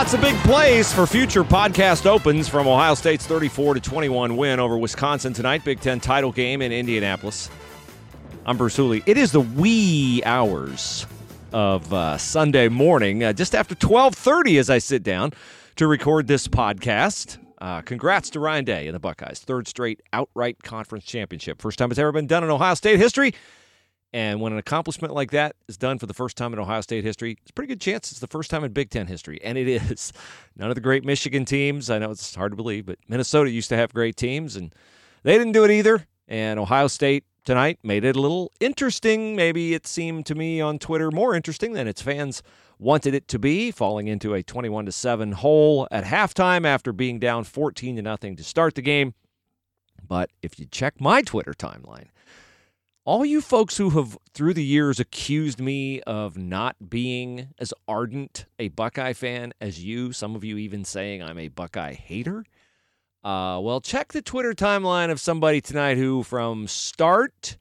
lots of big plays for future podcast opens from Ohio State's 34 to 21 win over Wisconsin tonight. Big Ten title game in Indianapolis. I'm Bruce Hooley. It is the wee hours of uh, Sunday morning, uh, just after 12:30, as I sit down to record this podcast. Uh, congrats to Ryan Day and the Buckeyes, third straight outright conference championship, first time it's ever been done in Ohio State history. And when an accomplishment like that is done for the first time in Ohio State history, it's a pretty good chance it's the first time in Big Ten history. And it is. None of the great Michigan teams, I know it's hard to believe, but Minnesota used to have great teams, and they didn't do it either. And Ohio State tonight made it a little interesting. Maybe it seemed to me on Twitter more interesting than its fans wanted it to be, falling into a 21 to 7 hole at halftime after being down 14 to nothing to start the game. But if you check my Twitter timeline, all you folks who have through the years accused me of not being as ardent a Buckeye fan as you, some of you even saying I'm a Buckeye hater. Uh, well, check the Twitter timeline of somebody tonight who, from start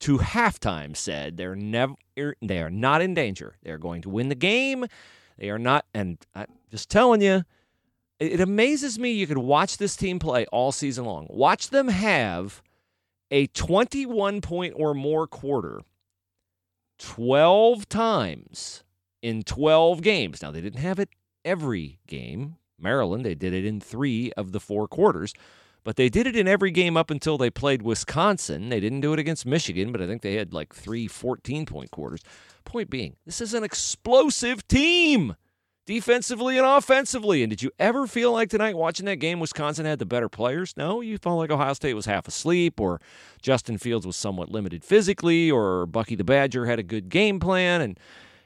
to halftime, said they're never they are not in danger. They're going to win the game. They are not, and I'm just telling you, it amazes me you could watch this team play all season long. Watch them have a 21 point or more quarter 12 times in 12 games. Now, they didn't have it every game. Maryland, they did it in three of the four quarters, but they did it in every game up until they played Wisconsin. They didn't do it against Michigan, but I think they had like three 14 point quarters. Point being, this is an explosive team defensively and offensively. And did you ever feel like tonight watching that game Wisconsin had the better players? No, you felt like Ohio State was half asleep or Justin Fields was somewhat limited physically or Bucky the Badger had a good game plan and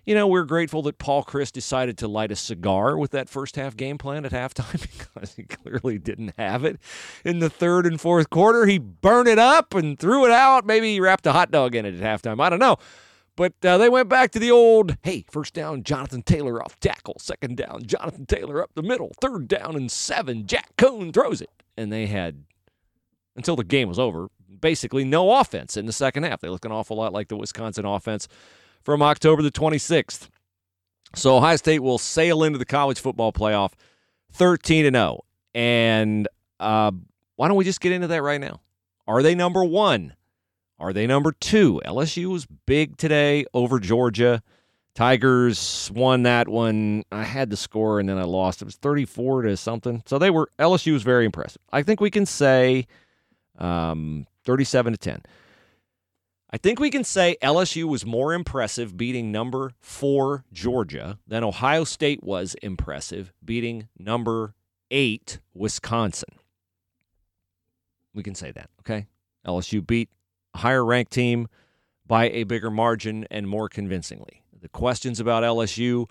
you know, we're grateful that Paul Chryst decided to light a cigar with that first half game plan at halftime because he clearly didn't have it in the third and fourth quarter. He burned it up and threw it out. Maybe he wrapped a hot dog in it at halftime. I don't know. But uh, they went back to the old, hey, first down, Jonathan Taylor off tackle. Second down, Jonathan Taylor up the middle. Third down and seven, Jack Coan throws it. And they had, until the game was over, basically no offense in the second half. They look an awful lot like the Wisconsin offense from October the 26th. So Ohio State will sail into the college football playoff 13 and 0. And uh, why don't we just get into that right now? Are they number one? Are they number two? LSU was big today over Georgia. Tigers won that one. I had the score and then I lost. It was 34 to something. So they were LSU was very impressive. I think we can say um, 37 to 10. I think we can say LSU was more impressive beating number four Georgia than Ohio State was impressive beating number eight Wisconsin. We can say that, okay? LSU beat higher ranked team by a bigger margin and more convincingly. The questions about LSU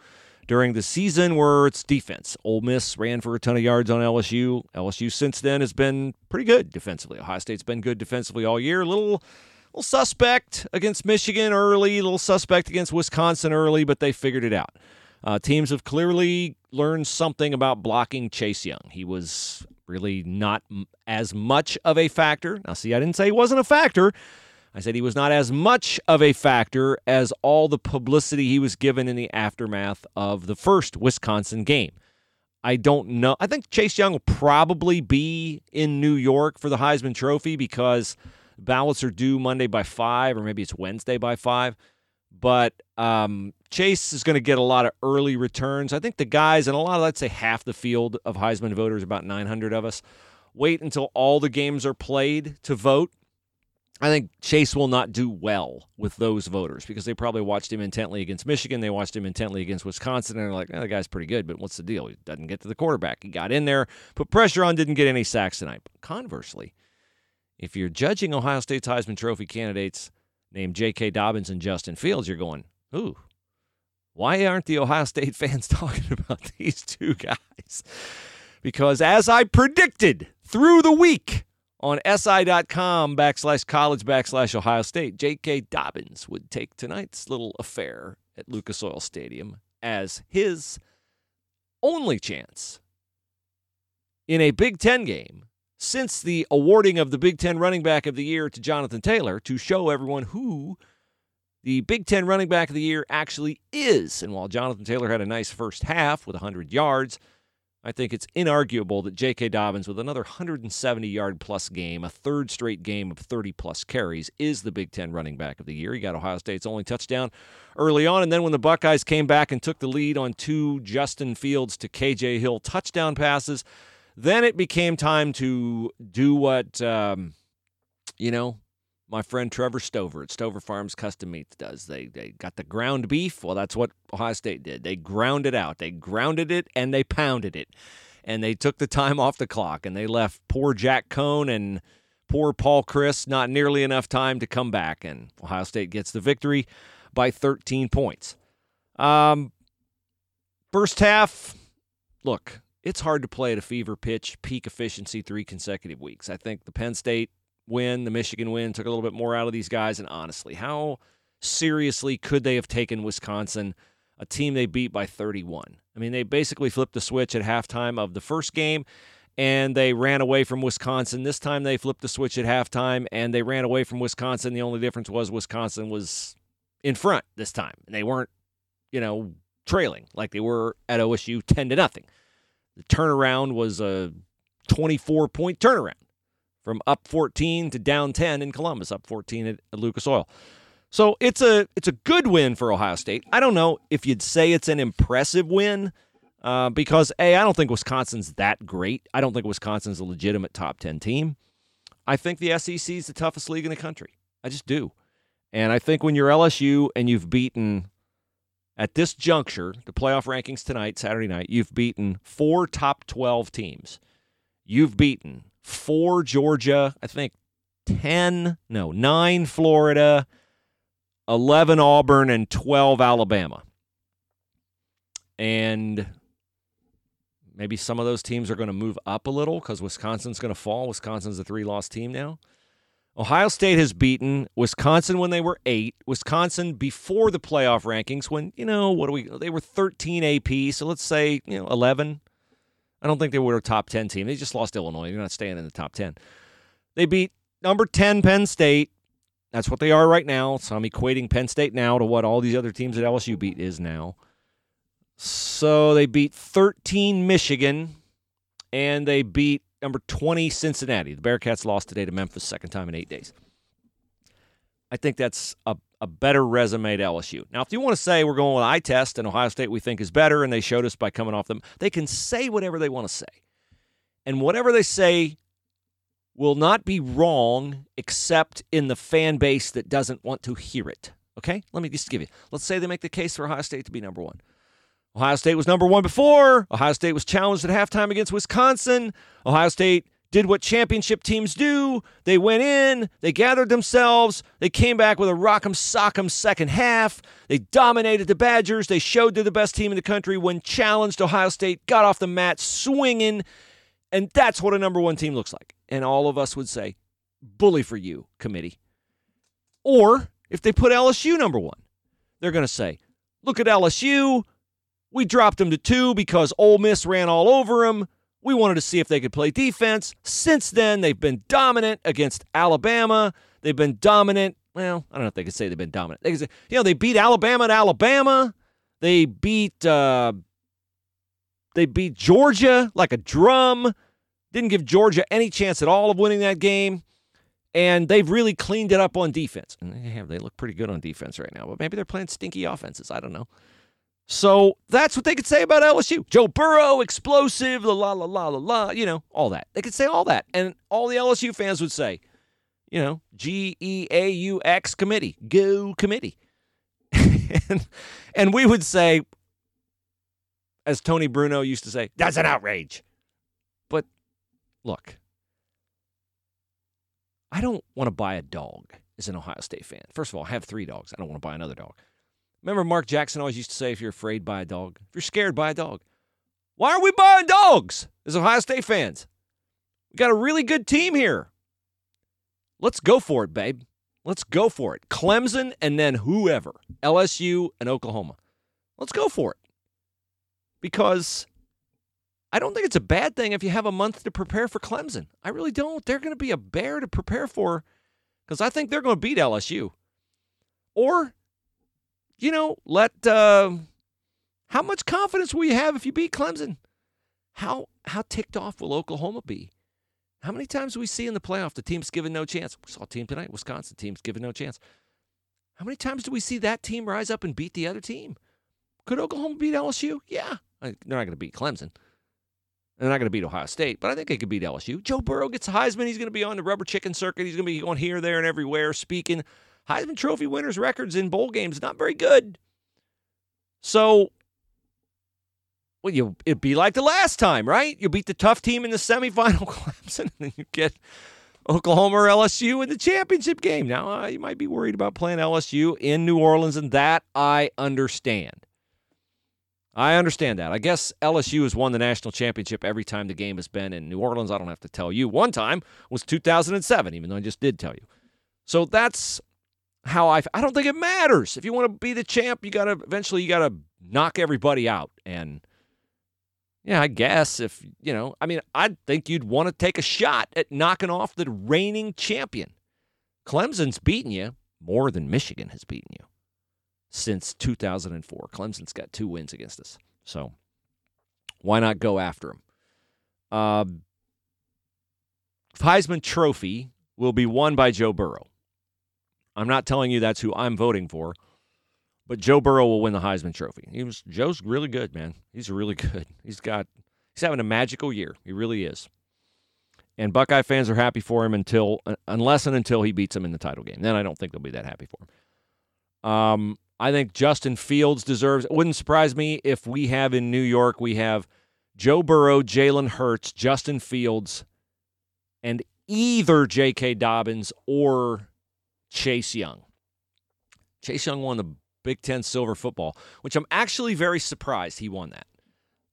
during the season were its defense. Ole Miss ran for a ton of yards on LSU. LSU since then has been pretty good defensively. Ohio State's been good defensively all year. A little, little suspect against Michigan early, a little suspect against Wisconsin early, but they figured it out. Uh, teams have clearly learned something about blocking Chase Young. He was really not as much of a factor. Now, see, I didn't say he wasn't a factor. I said he was not as much of a factor as all the publicity he was given in the aftermath of the first Wisconsin game. I don't know. I think Chase Young will probably be in New York for the Heisman Trophy because ballots are due Monday by 5, or maybe it's Wednesday by 5 but um, Chase is going to get a lot of early returns. I think the guys, and a lot of, let's say half the field of Heisman voters, about 900 of us, wait until all the games are played to vote. I think Chase will not do well with those voters because they probably watched him intently against Michigan. They watched him intently against Wisconsin, and they're like, oh, the guy's pretty good, but what's the deal? He doesn't get to the quarterback. He got in there, put pressure on, didn't get any sacks tonight. Conversely, if you're judging Ohio State's Heisman Trophy candidates – named J.K. Dobbins and Justin Fields, you're going, ooh, why aren't the Ohio State fans talking about these two guys? Because as I predicted through the week on si.com backslash college backslash Ohio State, J.K. Dobbins would take tonight's little affair at Lucas Oil Stadium as his only chance in a Big Ten game since the awarding of the Big Ten running back of the year to Jonathan Taylor to show everyone who the Big Ten running back of the year actually is. And while Jonathan Taylor had a nice first half with 100 yards, I think it's inarguable that J.K. Dobbins, with another 170 yard plus game, a third straight game of 30 plus carries, is the Big Ten running back of the year. He got Ohio State's only touchdown early on. And then when the Buckeyes came back and took the lead on two Justin Fields to KJ Hill touchdown passes, then it became time to do what, um, you know, my friend Trevor Stover at Stover Farms Custom Meats does. They they got the ground beef. Well, that's what Ohio State did. They ground it out. They grounded it and they pounded it. And they took the time off the clock and they left poor Jack Coan and poor Paul Chryst not nearly enough time to come back. And Ohio State gets the victory by 13 points. Um, first half, look, it's hard to play at a fever pitch, peak efficiency three consecutive weeks. I think the Penn State win, the Michigan win, took a little bit more out of these guys. And honestly, how seriously could they have taken Wisconsin, a team they beat by 31? I mean, they basically flipped the switch at halftime of the first game and they ran away from Wisconsin. This time they flipped the switch at halftime and they ran away from Wisconsin. The only difference was Wisconsin was in front this time and they weren't, you know, trailing like they were at OSU 10 to nothing. The turnaround was a 24 point turnaround from up 14 to down 10 in Columbus, up 14 at, at Lucas Oil. So it's a it's a good win for Ohio State. I don't know if you'd say it's an impressive win uh, because a I don't think Wisconsin's that great. I don't think Wisconsin's a legitimate top 10 team. I think the SEC is the toughest league in the country. I just do, and I think when you're LSU and you've beaten at this juncture, the playoff rankings tonight, Saturday night, you've beaten four top 12 teams. You've beaten four Georgia, I think 10, no, nine Florida, 11 Auburn, and 12 Alabama. And maybe some of those teams are going to move up a little because Wisconsin's going to fall. Wisconsin's a three loss team now. Ohio State has beaten Wisconsin when they were eight. Wisconsin before the playoff rankings when, you know, what do we, they were 13 AP. So let's say, you know, 11. I don't think they were a top 10 team. They just lost Illinois. They're not staying in the top 10. They beat number 10 Penn State. That's what they are right now. So I'm equating Penn State now to what all these other teams at LSU beat is now. So they beat 13 Michigan and they beat number 20 Cincinnati. The Bearcats lost today to Memphis, second time in eight days. I think that's a a better resume to LSU. Now, if you want to say we're going with eye test and Ohio State we think is better and they showed us by coming off them, they can say whatever they want to say. And whatever they say will not be wrong except in the fan base that doesn't want to hear it. Okay? Let me just give you. Let's say they make the case for Ohio State to be number one. Ohio State was number one before. Ohio State was challenged at halftime against Wisconsin. Ohio State did what championship teams do. They went in, they gathered themselves, they came back with a rock'em sock'em second half. They dominated the Badgers. They showed they're the best team in the country when challenged. Ohio State got off the mat swinging, and that's what a number one team looks like. And all of us would say, bully for you, committee. Or if they put LSU number one, they're going to say, look at LSU. We dropped them to two because Ole Miss ran all over them. We wanted to see if they could play defense. Since then, they've been dominant against Alabama. They've been dominant. Well, I don't know if they could say they've been dominant. They could say, you know, they beat Alabama at Alabama. They beat uh, they beat Georgia like a drum. Didn't give Georgia any chance at all of winning that game. And they've really cleaned it up on defense. And they have they look pretty good on defense right now. But maybe they're playing stinky offenses. I don't know. So that's what they could say about LSU. Joe Burrow, explosive, la la la la la la, you know, all that. They could say all that. And all the LSU fans would say, you know, G E A U X committee, go committee. and, and we would say, as Tony Bruno used to say, that's an outrage. But look, I don't want to buy a dog as an Ohio State fan. First of all, I have three dogs. I don't want to buy another dog. Remember, Mark Jackson always used to say, if you're afraid, buy a dog. If you're scared, buy a dog. Why are we buying dogs as Ohio State fans? We got a really good team here. Let's go for it, babe. Let's go for it. Clemson and then whoever, LSU and Oklahoma. Let's go for it. Because I don't think it's a bad thing if you have a month to prepare for Clemson. I really don't. They're going to be a bear to prepare for because I think they're going to beat LSU. Or, you know, let uh, how much confidence will you have if you beat Clemson? How how ticked off will Oklahoma be? How many times do we see in the playoff the team's given no chance? We saw a team tonight, Wisconsin team's given no chance. How many times do we see that team rise up and beat the other team? Could Oklahoma beat LSU? Yeah. They're not going to beat Clemson. They're not going to beat Ohio State, but I think they could beat LSU. Joe Burrow gets Heisman. He's going to be on the rubber chicken circuit. He's going to be going here, there, and everywhere speaking. Heisman Trophy winners' records in bowl games not very good. So, well, you it'd be like the last time, right? You beat the tough team in the semifinal, Clemson, and then you get Oklahoma or LSU in the championship game. Now, uh, you might be worried about playing LSU in New Orleans, and that I understand. I understand that. I guess LSU has won the national championship every time the game has been in New Orleans. I don't have to tell you. One time was 2007, even though I just did tell you. So that's how I. I don't think it matters. If you want to be the champ, you got to eventually you got to knock everybody out. And yeah, I guess if you know, I mean, I think you'd want to take a shot at knocking off the reigning champion. Clemson's beaten you more than Michigan has beaten you since 2004. Clemson's got two wins against us. So why not go after him? Uh, Heisman Trophy will be won by Joe Burrow. I'm not telling you that's who I'm voting for, but Joe Burrow will win the Heisman Trophy. He was Joe's really good, man. He's really good. He's got he's having a magical year. He really is. And Buckeye fans are happy for him until unless and until he beats them in the title game. Then I don't think they'll be that happy for him. Um, I think Justin Fields deserves. It wouldn't surprise me if we have in New York we have Joe Burrow, Jalen Hurts, Justin Fields, and either J.K. Dobbins or Chase Young. Chase Young won the Big Ten Silver Football, which I'm actually very surprised he won that.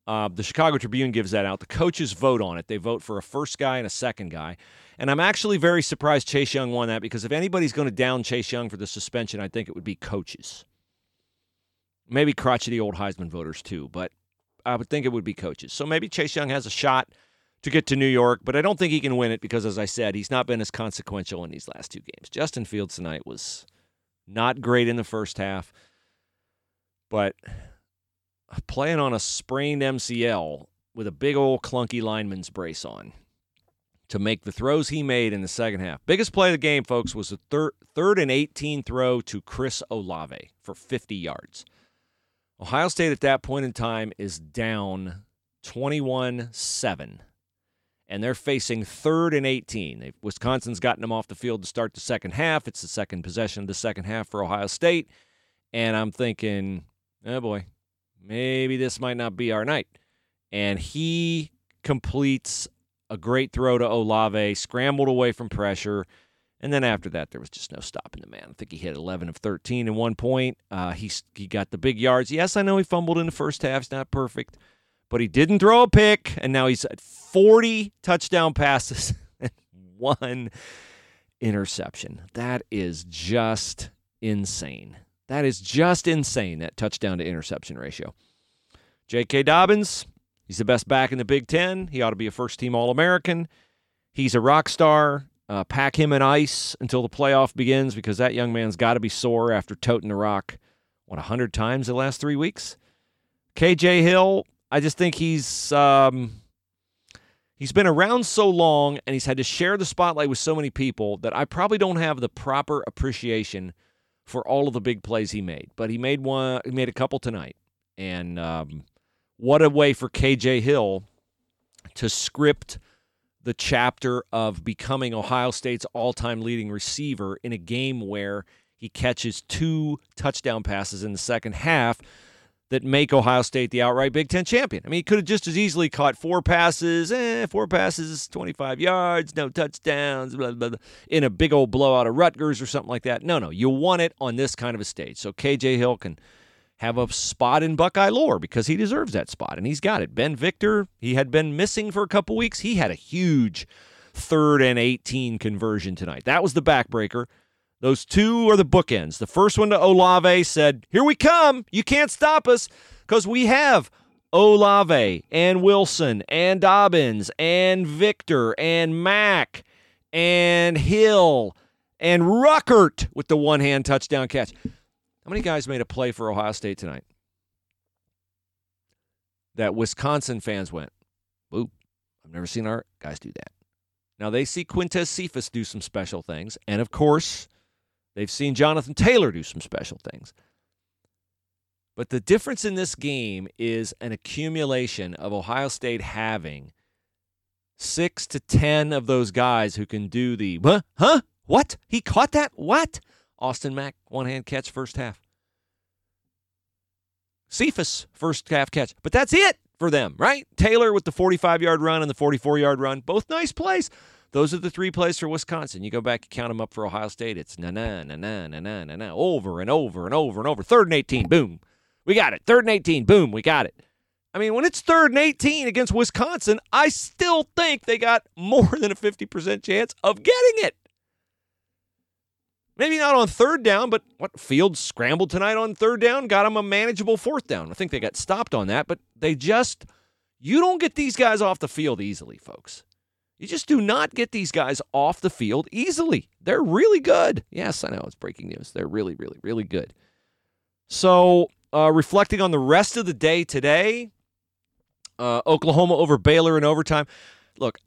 Uh, the Chicago Tribune gives that out. The coaches vote on it. They vote for a first guy and a second guy. And I'm actually very surprised Chase Young won that because if anybody's going to down Chase Young for the suspension, I think it would be coaches maybe crotchety old Heisman voters too, but I would think it would be coaches. So maybe Chase Young has a shot to get to New York, but I don't think he can win it because, as I said, he's not been as consequential in these last two games. Justin Fields tonight was not great in the first half, but playing on a sprained MCL with a big old clunky lineman's brace on to make the throws he made in the second half. Biggest play of the game, folks, was a third, third and 18 throw to Chris Olave for 50 yards. Ohio State at that point in time is down 21 7. And they're facing third and 18. They've, Wisconsin's gotten them off the field to start the second half. It's the second possession of the second half for Ohio State. And I'm thinking, oh boy, maybe this might not be our night. And he completes a great throw to Olave, scrambled away from pressure, and then after that, there was just no stopping the man. I think he hit 11 of 13 in one point. Uh, he, he got the big yards. Yes, I know he fumbled in the first half. It's not perfect, but he didn't throw a pick. And now he's at 40 touchdown passes and one interception. That is just insane. That is just insane, that touchdown to interception ratio. J.K. Dobbins, he's the best back in the Big Ten. He ought to be a first team All American. He's a rock star. Uh, pack him in ice until the playoff begins because that young man's got to be sore after toting the rock, what, 100 times the last three weeks? KJ Hill, I just think he's. Um, he's been around so long and he's had to share the spotlight with so many people that I probably don't have the proper appreciation for all of the big plays he made. But he made one, he made a couple tonight, and um, what a way for KJ Hill to script the chapter of becoming Ohio State's all time leading receiver in a game where he catches two touchdown passes in the second half that make Ohio State the outright Big Ten champion. I mean, he could have just as easily caught four passes, eh, four passes, 25 yards, no touchdowns, blah, blah, blah, in a big old blowout of Rutgers or something like that. No, no, you won it on this kind of a stage. So KJ Hill can have a spot in Buckeye lore because he deserves that spot, and he's got it. Ben Victor, he had been missing for a couple weeks. He had a huge third and 18 conversion tonight. That was the backbreaker. Those two are the bookends. The first one to Olave said, Here we come. You can't stop us because we have Olave and Wilson and Dobbins and Victor and Mack and Hill and Ruckert with the one hand touchdown catch. How many guys made a play for Ohio State tonight? That Wisconsin fans went, Ooh, I've never seen our guys do that. Now they see Quintez Cephus do some special things, and of course, they've seen Jonathan Taylor do some special things. But the difference in this game is an accumulation of Ohio State having six to ten of those guys who can do the huh? Huh? What? He caught that? What? Austin Mack, one hand catch first half. Cephus, first half catch. But that's it for them, right? Taylor with the 45 yard run and the 44 yard run, both nice plays. Those are the three plays for Wisconsin. You go back and count them up for Ohio State. It's na na na na na na na na over and over and over and over. Third and 18, boom. We got it. Third and 18. Boom. We got it. I mean, when it's third and 18 against Wisconsin, I still think they got more than a 50% chance of getting it. Maybe not on third down, but what Fields scrambled tonight on third down, got them a manageable fourth down. I think they got stopped on that, but they just, you don't get these guys off the field easily, folks. You just do not get these guys off the field easily. They're really good. Yes, I know it's breaking news. They're really, really, really good. So uh, reflecting on the rest of the day today, uh, Oklahoma over Baylor in overtime. Look,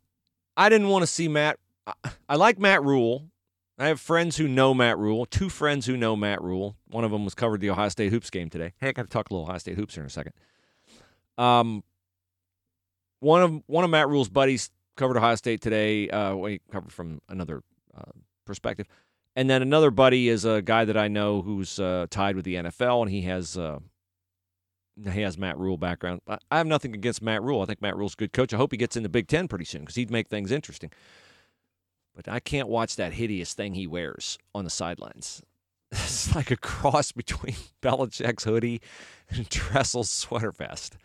I didn't want to see Matt. I, I like Matt Rhule. I have friends who know Matt Rhule, two friends who know Matt Rhule. One of them was covered the Ohio State Hoops game today. Hey, I got to talk a little Ohio State Hoops here in a second. Um, one of one of Matt Rhule's buddies covered Ohio State today. Uh, he covered from another uh, perspective. And then another buddy is a guy that I know who's uh, tied with the NFL, and he has uh, he has Matt Rhule background. I have nothing against Matt Rhule. I think Matt Rhule's a good coach. I hope he gets in the Big Ten pretty soon because he'd make things interesting. But I can't watch that hideous thing he wears on the sidelines. It's like a cross between Belichick's hoodie and Tressel's sweater vest,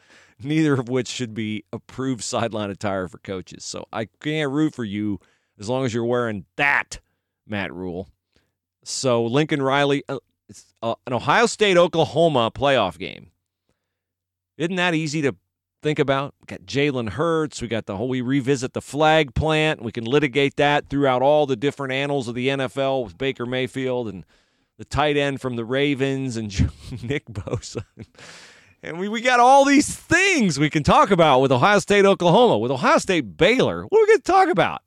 neither of which should be approved sideline attire for coaches. So I can't root for you as long as you're wearing that, Matt Rhule. So Lincoln Riley, uh, it's uh, an Ohio State Oklahoma playoff game. Isn't that easy to think about? We got Jalen Hurts. We got the whole. We revisit the flag plant. We can litigate that throughout all the different annals of the NFL with Baker Mayfield and the tight end from the Ravens and Nick Bosa. And we, we got all these things we can talk about with Ohio State, Oklahoma, with Ohio State, Baylor. What are we going to talk about?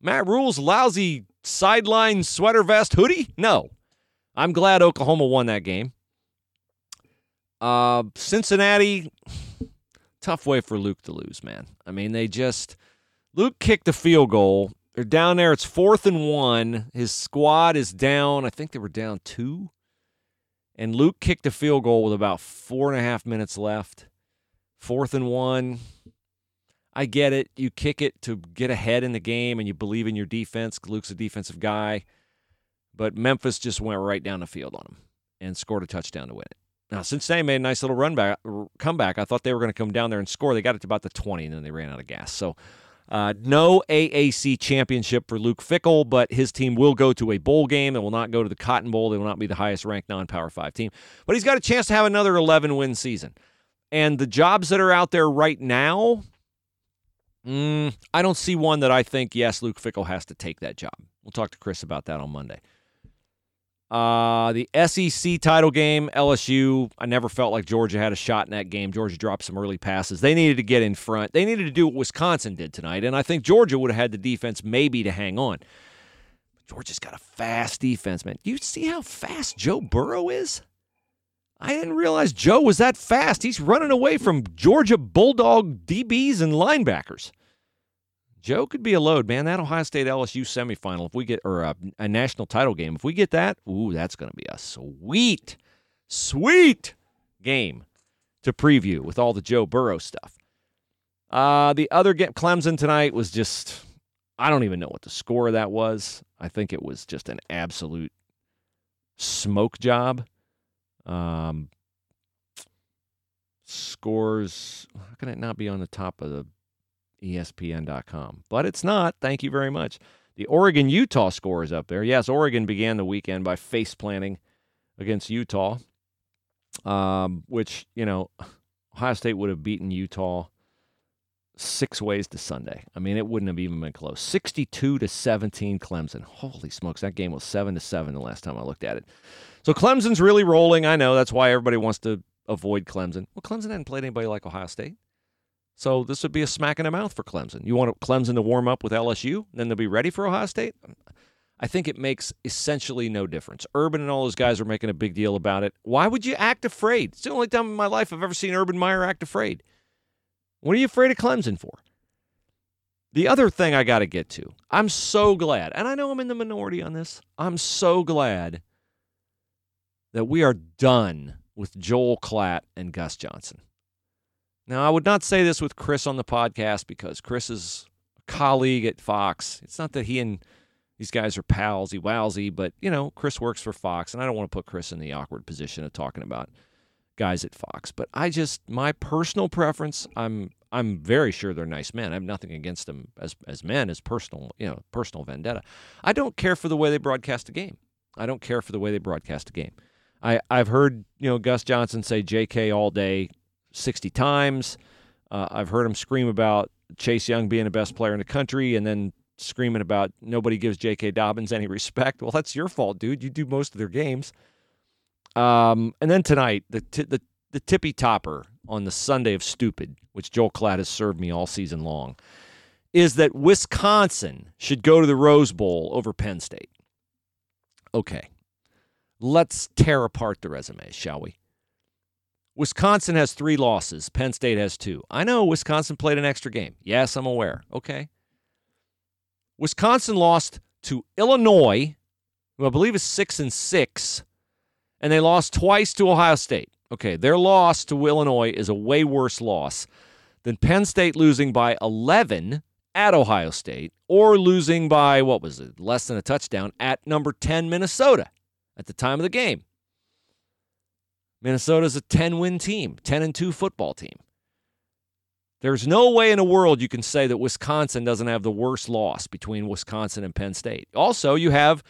Matt Rhule's lousy sideline sweater vest hoodie? No. I'm glad Oklahoma won that game. Uh, Cincinnati, tough way for Luke to lose, man. I mean, they just Luke kicked the field goal. They're down there. It's fourth and one. His squad is down. I think they were down two. And Luke kicked a field goal with about four and a half minutes left. Fourth and one. I get it. You kick it to get ahead in the game and you believe in your defense. Luke's a defensive guy. But Memphis just went right down the field on him and scored a touchdown to win it. Now, Cincinnati made a nice little run back, comeback. I thought they were going to come down there and score. They got it to about the 20, and then they ran out of gas. So, uh, no AAC championship for Luke Fickell, but his team will go to a bowl game and will not go to the Cotton Bowl. They will not be the highest ranked non Power 5 team. But he's got a chance to have another 11 win season. And the jobs that are out there right now, mm, I don't see one that I think, yes, Luke Fickell has to take that job. We'll talk to Chris about that on Monday. Uh, the SEC title game, LSU. I never felt like Georgia had a shot in that game. Georgia dropped some early passes. They needed to get in front. They needed to do what Wisconsin did tonight, and I think Georgia would have had the defense maybe to hang on. Georgia's got a fast defense, man. You see how fast Joe Burrow is? I didn't realize Joe was that fast. He's running away from Georgia Bulldog DBs and linebackers. Joe could be a load, man. That Ohio State LSU semifinal, if we get, or a, a national title game, if we get that, ooh, that's going to be a sweet, sweet game to preview with all the Joe Burrow stuff. Uh, the other game, Clemson tonight was just, I don't even know what the score of that was. I think it was just an absolute smoke job. Um, scores, how can it not be on the top of the ESPN.com. But it's not. Thank you very much. The Oregon Utah score is up there. Yes, Oregon began the weekend by face planting against Utah, um, which, you know, Ohio State would have beaten Utah six ways to Sunday. I mean, it wouldn't have even been close. 62 to 17 Clemson. Holy smokes, that game was 7 to 7 the last time I looked at it. So Clemson's really rolling. I know that's why everybody wants to avoid Clemson. Well, Clemson hadn't played anybody like Ohio State. So this would be a smack in the mouth for Clemson. You want Clemson to warm up with LSU, then they'll be ready for Ohio State? I think it makes essentially no difference. Urban and all those guys are making a big deal about it. Why would you act afraid? It's the only time in my life I've ever seen Urban Meyer act afraid. What are you afraid of Clemson for? The other thing I got to get to, I'm so glad, and I know I'm in the minority on this, I'm so glad that we are done with Joel Klatt and Gus Johnson. Now, I would not say this with Chris on the podcast because Chris is a colleague at Fox. It's not that he and these guys are palsy wowsy, but, you know, Chris works for Fox, and I don't want to put Chris in the awkward position of talking about guys at Fox. But I just my personal preference, I'm I'm very sure they're nice men. I have nothing against them as as men, as personal, you know, personal vendetta. I don't care for the way they broadcast a game. I don't care for the way they broadcast a game. I I've heard you know Gus Johnson say J.K. all day, sixty times. Uh, I've heard him scream about Chase Young being the best player in the country, and then screaming about nobody gives J.K. Dobbins any respect. Well, that's your fault, dude. You do most of their games. Um, and then tonight, the, t- the the tippy topper on the Sunday of stupid, which Joel Klatt has served me all season long, is that Wisconsin should go to the Rose Bowl over Penn State. Okay, let's tear apart the resumes, shall we? Wisconsin has three losses. Penn State has two. I know Wisconsin played an extra game. Yes, I'm aware. Okay. Wisconsin lost to Illinois, who I believe is six and six and they lost twice to Ohio State. Okay, their loss to Illinois is a way worse loss than Penn State losing by 11 at Ohio State or losing by, what was it, less than a touchdown at number 10 Minnesota at the time of the game. Minnesota's a 10 win team, 10 and 2 football team. There's no way in the world you can say that Wisconsin doesn't have the worst loss between Wisconsin and Penn State. Also, you have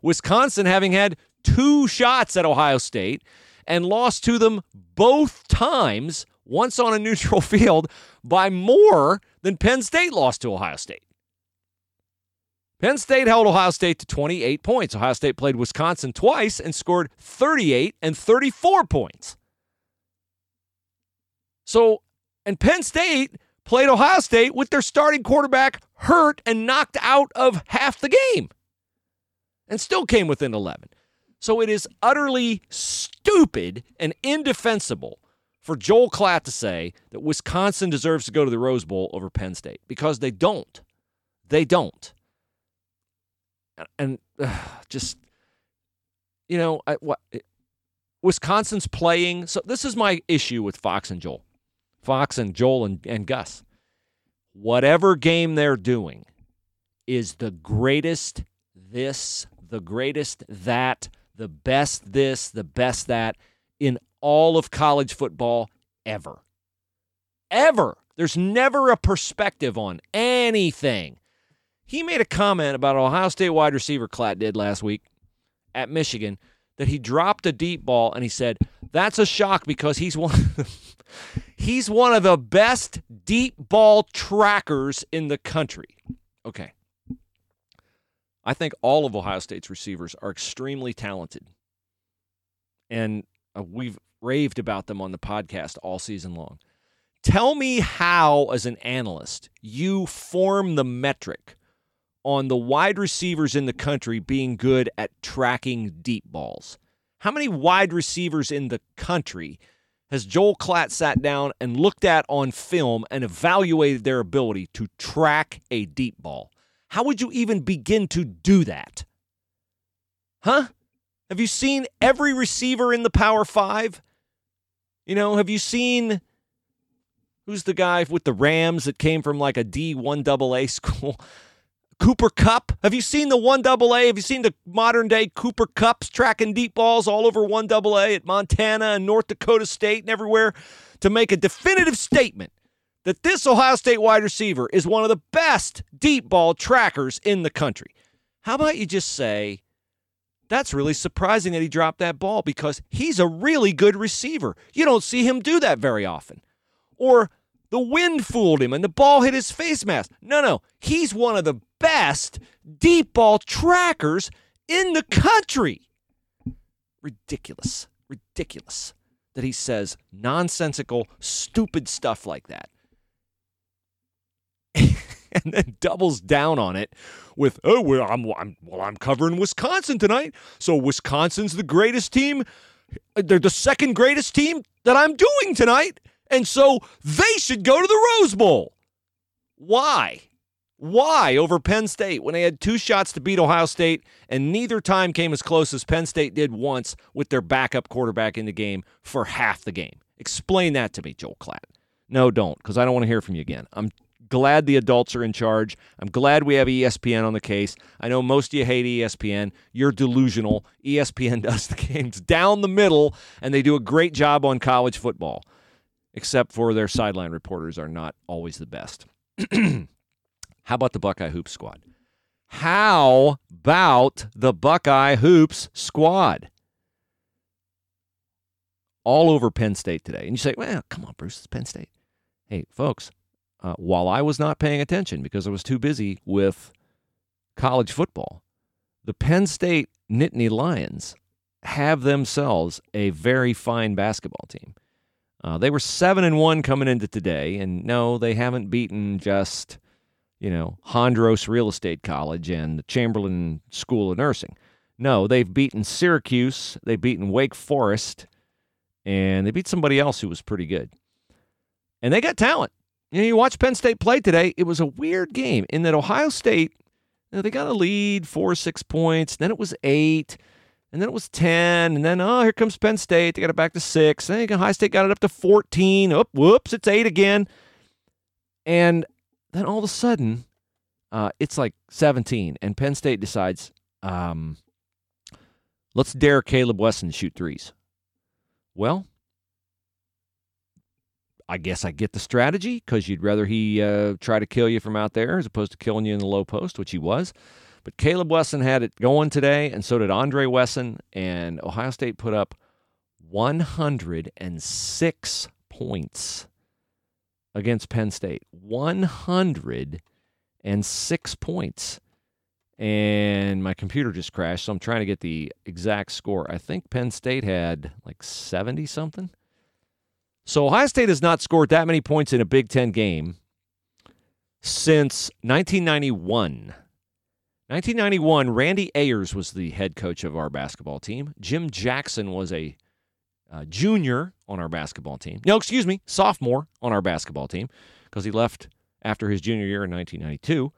Wisconsin having had two shots at Ohio State and lost to them both times, once on a neutral field, by more than Penn State lost to Ohio State. Penn State held Ohio State to 28 points. Ohio State played Wisconsin twice and scored 38 and 34 points. So, and Penn State played Ohio State with their starting quarterback hurt and knocked out of half the game and still came within 11. So it is utterly stupid and indefensible for Joel Klatt to say that Wisconsin deserves to go to the Rose Bowl over Penn State because they don't. They don't. And uh, just, you know, I, what Wisconsin's playing. So this is my issue with Fox and Joel. Fox and Joel and, and Gus. Whatever game they're doing is the greatest this, the greatest that, the best this, the best that in all of college football ever. Ever. There's never a perspective on anything. He made a comment about Ohio State wide receiver Klatt did last week at Michigan that he dropped a deep ball and he said, That's a shock because he's one he's one of the best deep ball trackers in the country. Okay. I think all of Ohio State's receivers are extremely talented. And uh, we've raved about them on the podcast all season long. Tell me how, as an analyst, you form the metric on the wide receivers in the country being good at tracking deep balls. How many wide receivers in the country has Joel Klatt sat down and looked at on film and evaluated their ability to track a deep ball? How would you even begin to do that? Huh? Have you seen every receiver in the Power Five? You know, have you seen who's the guy with the Rams that came from like a D1 AA school? Cooper Kupp. Have you seen the 1 AA? Have you seen the modern day Cooper Kupps tracking deep balls all over 1 AA at Montana and North Dakota State and everywhere to make a definitive statement that this Ohio State wide receiver is one of the best deep ball trackers in the country. How about you just say, that's really surprising that he dropped that ball because he's a really good receiver. You don't see him do that very often. or the wind fooled him and the ball hit his face mask. No, no. He's one of the best deep ball trackers in the country. Ridiculous. Ridiculous that he says nonsensical, stupid stuff like that. and then doubles down on it with, "Oh, well, I'm, I'm well, I'm covering Wisconsin tonight, so Wisconsin's the greatest team. They're the second greatest team that I'm doing tonight, and so they should go to the Rose Bowl." Why? Why over Penn State when they had two shots to beat Ohio State and neither time came as close as Penn State did once with their backup quarterback in the game for half the game? Explain that to me, Joel Klatt. No, don't, because I don't want to hear from you again. I'm glad the adults are in charge. I'm glad we have ESPN on the case. I know most of you hate ESPN. You're delusional. ESPN does the games down the middle, and they do a great job on college football, except for their sideline reporters are not always the best. How about the Buckeye Hoops squad? How about the Buckeye Hoops squad? All over Penn State today. And you say, well, come on, Bruce, it's Penn State. Hey, folks, uh, while I was not paying attention because I was too busy with college football, the Penn State Nittany Lions have themselves a very fine basketball team. Uh, they were seven and one coming into today, and no, they haven't beaten just you know, Hondros Real Estate College and the Chamberlain School of Nursing. No, they've beaten Syracuse, they've beaten Wake Forest, and they beat somebody else who was pretty good. And they got talent. You know, you watch Penn State play today, it was a weird game in that Ohio State, you know, they got a lead, four, six points, then it was eight, and then it was 10, and then, oh, here comes Penn State. They got it back to six. Then Ohio State got it up to 14. Oh, whoops, it's eight again. And then all of a sudden, uh, it's like 17, and Penn State decides, um, let's dare Caleb Wesson shoot threes. Well, I guess I get the strategy because you'd rather he uh, try to kill you from out there as opposed to killing you in the low post, which he was. But Caleb Wesson had it going today, and so did Andre Wesson, and Ohio State put up 106 points against Penn State. 106 points. And my computer just crashed, so I'm trying to get the exact score. I think Penn State had like 70 something. So Ohio State has not scored that many points in a Big Ten game since 1991. 1991, Randy Ayers was the head coach of our basketball team. Jim Jackson was a uh, junior on our basketball team. No, excuse me, sophomore on our basketball team because he left after his junior year in 1992.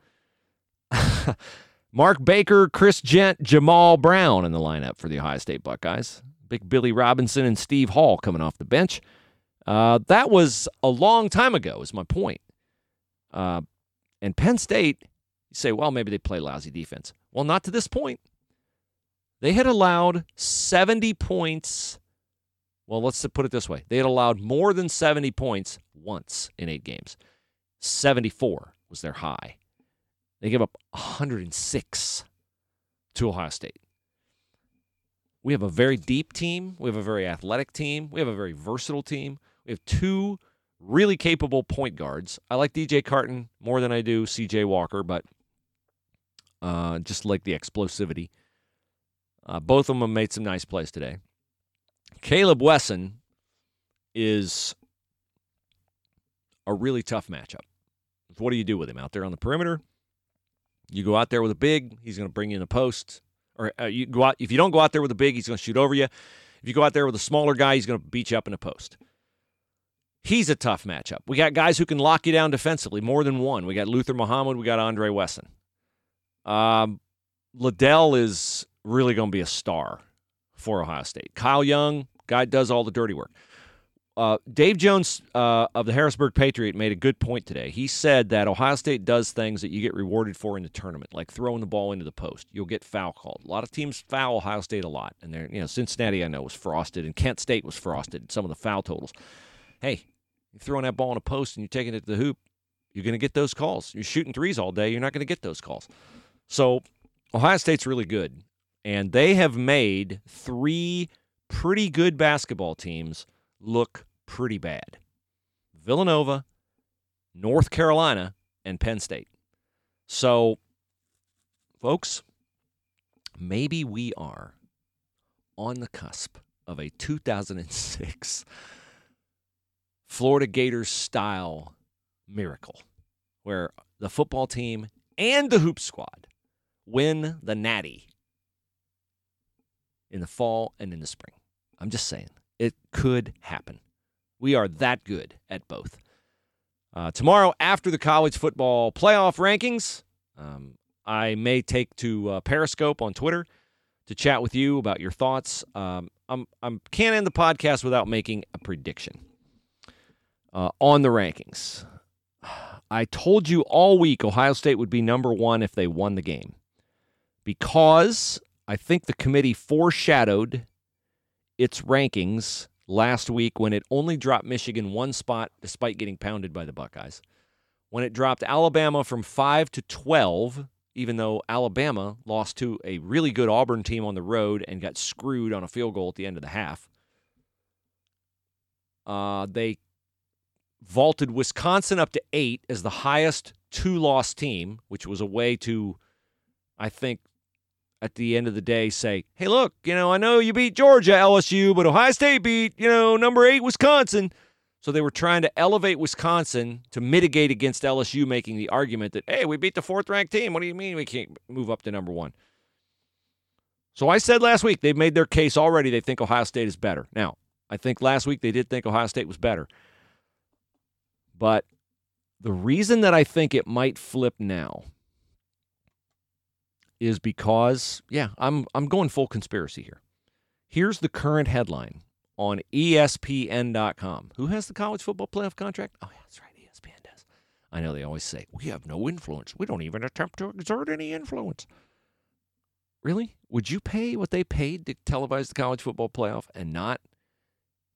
Mark Baker, Chris Jent, Jamal Brown in the lineup for the Ohio State Buckeyes. Big Billy Robinson and Steve Hall coming off the bench. Uh, that was a long time ago, is my point. Uh, and Penn State, you say, well, maybe they play lousy defense. Well, not to this point. They had allowed 70 points well, let's put it this way they had allowed more than 70 points once in eight games. 74 was their high. They gave up 106 to Ohio State. We have a very deep team. We have a very athletic team. We have a very versatile team. We have two really capable point guards. I like DJ Carton more than I do CJ Walker, but uh, just like the explosivity. Uh, both of them made some nice plays today. Caleb Wesson is a really tough matchup. What do you do with him out there on the perimeter? You go out there with a big, he's going to bring you in the post. Or uh, you go out if you don't go out there with a big, he's going to shoot over you. If you go out there with a smaller guy, he's going to beat you up in the post. He's a tough matchup. We got guys who can lock you down defensively, more than one. We got Luther Muhammad, we got Andre Wesson. Um, Liddell is really going to be a star for Ohio State. Kyle Young, guy does all the dirty work. Uh, Dave Jones uh, of the Harrisburg Patriot made a good point today. He said that Ohio State does things that you get rewarded for in the tournament, like throwing the ball into the post. You'll get foul called. A lot of teams foul Ohio State a lot, and they're you know Cincinnati I know was frosted, and Kent State was frosted. Some of the foul totals. Hey, you're throwing that ball in a post and you're taking it to the hoop. You're going to get those calls. You're shooting threes all day. You're not going to get those calls. So Ohio State's really good and they have made three pretty good basketball teams look pretty bad. Villanova, North Carolina, and Penn State. So, folks, maybe we are on the cusp of a 2006 Florida Gators style miracle where the football team and the hoop squad win the natty in the fall and in the spring. I'm just saying, it could happen. We are that good at both. Uh, tomorrow, after the college football playoff rankings, um, I may take to uh, Periscope on Twitter to chat with you about your thoughts. Um, I'm, I'm can't end the podcast without making a prediction uh, on the rankings. I told you all week Ohio State would be number one if they won the game because I think the committee foreshadowed its rankings last week when it only dropped Michigan one spot despite getting pounded by the Buckeyes. When it dropped Alabama from 5 to 12, even though Alabama lost to a really good Auburn team on the road and got screwed on a field goal at the end of the half. Uh, they vaulted Wisconsin up to eight as the highest two loss team, which was a way to, I think, at the end of the day, say, hey, look, you know, I know you beat Georgia, LSU, but Ohio State beat, you know, number eight, Wisconsin. So they were trying to elevate Wisconsin to mitigate against LSU making the argument that, hey, we beat the fourth ranked team. What do you mean we can't move up to number one? So I said last week they've made their case already. They think Ohio State is better. Now, I think last week they did think Ohio State was better. But the reason that I think it might flip now is because, yeah, I'm I'm going full conspiracy here. Here's the current headline on ESPN.com. Who has the college football playoff contract? Oh, yeah, that's right. ESPN does. I know they always say, we have no influence. We don't even attempt to exert any influence. Really? Would you pay what they paid to televise the college football playoff and not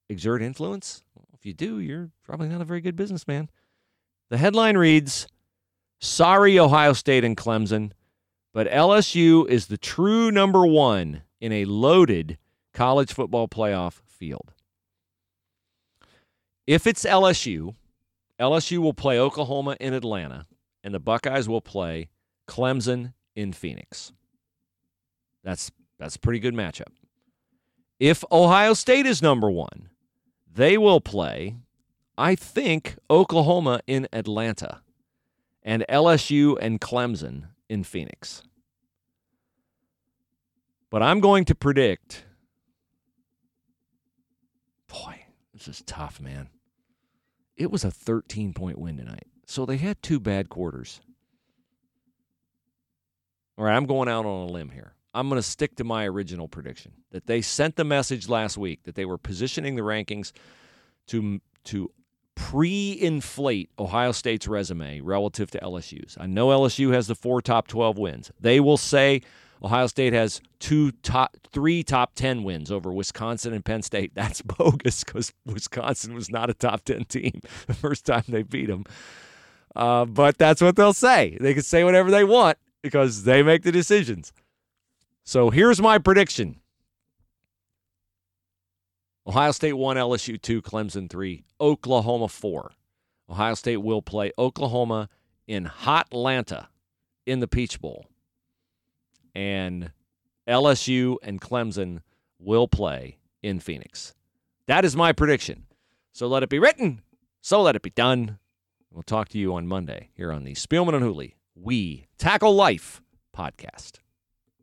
exert influence? Well, if you do, you're probably not a very good businessman. The headline reads Sorry, Ohio State and Clemson, but LSU is the true number one in a loaded college football playoff field. If it's LSU, LSU will play Oklahoma in Atlanta, and the Buckeyes will play Clemson in Phoenix. That's that's a pretty good matchup. If Ohio State is number one, they will play, I think, Oklahoma in Atlanta and LSU and Clemson in Phoenix. But I'm going to predict. Boy, this is tough, man. It was a 13 point win tonight. So they had two bad quarters. All right, I'm going out on a limb here. I'm going to stick to my original prediction that they sent the message last week that they were positioning the rankings to to pre-inflate Ohio State's resume relative to LSU's. I know LSU has the four top 12 wins. They will say Ohio State has two top three top 10 wins over Wisconsin and Penn State. That's bogus cuz Wisconsin was not a top 10 team the first time they beat them. Uh, but that's what they'll say. They can say whatever they want because they make the decisions. So here's my prediction Ohio State 1, LSU 2, Clemson 3, Oklahoma 4. Ohio State will play Oklahoma in Hot Atlanta in the Peach Bowl. And LSU and Clemson will play in Phoenix. That is my prediction. So let it be written. So let it be done. We'll talk to you on Monday here on the Spielman and Hooley We Tackle Life podcast.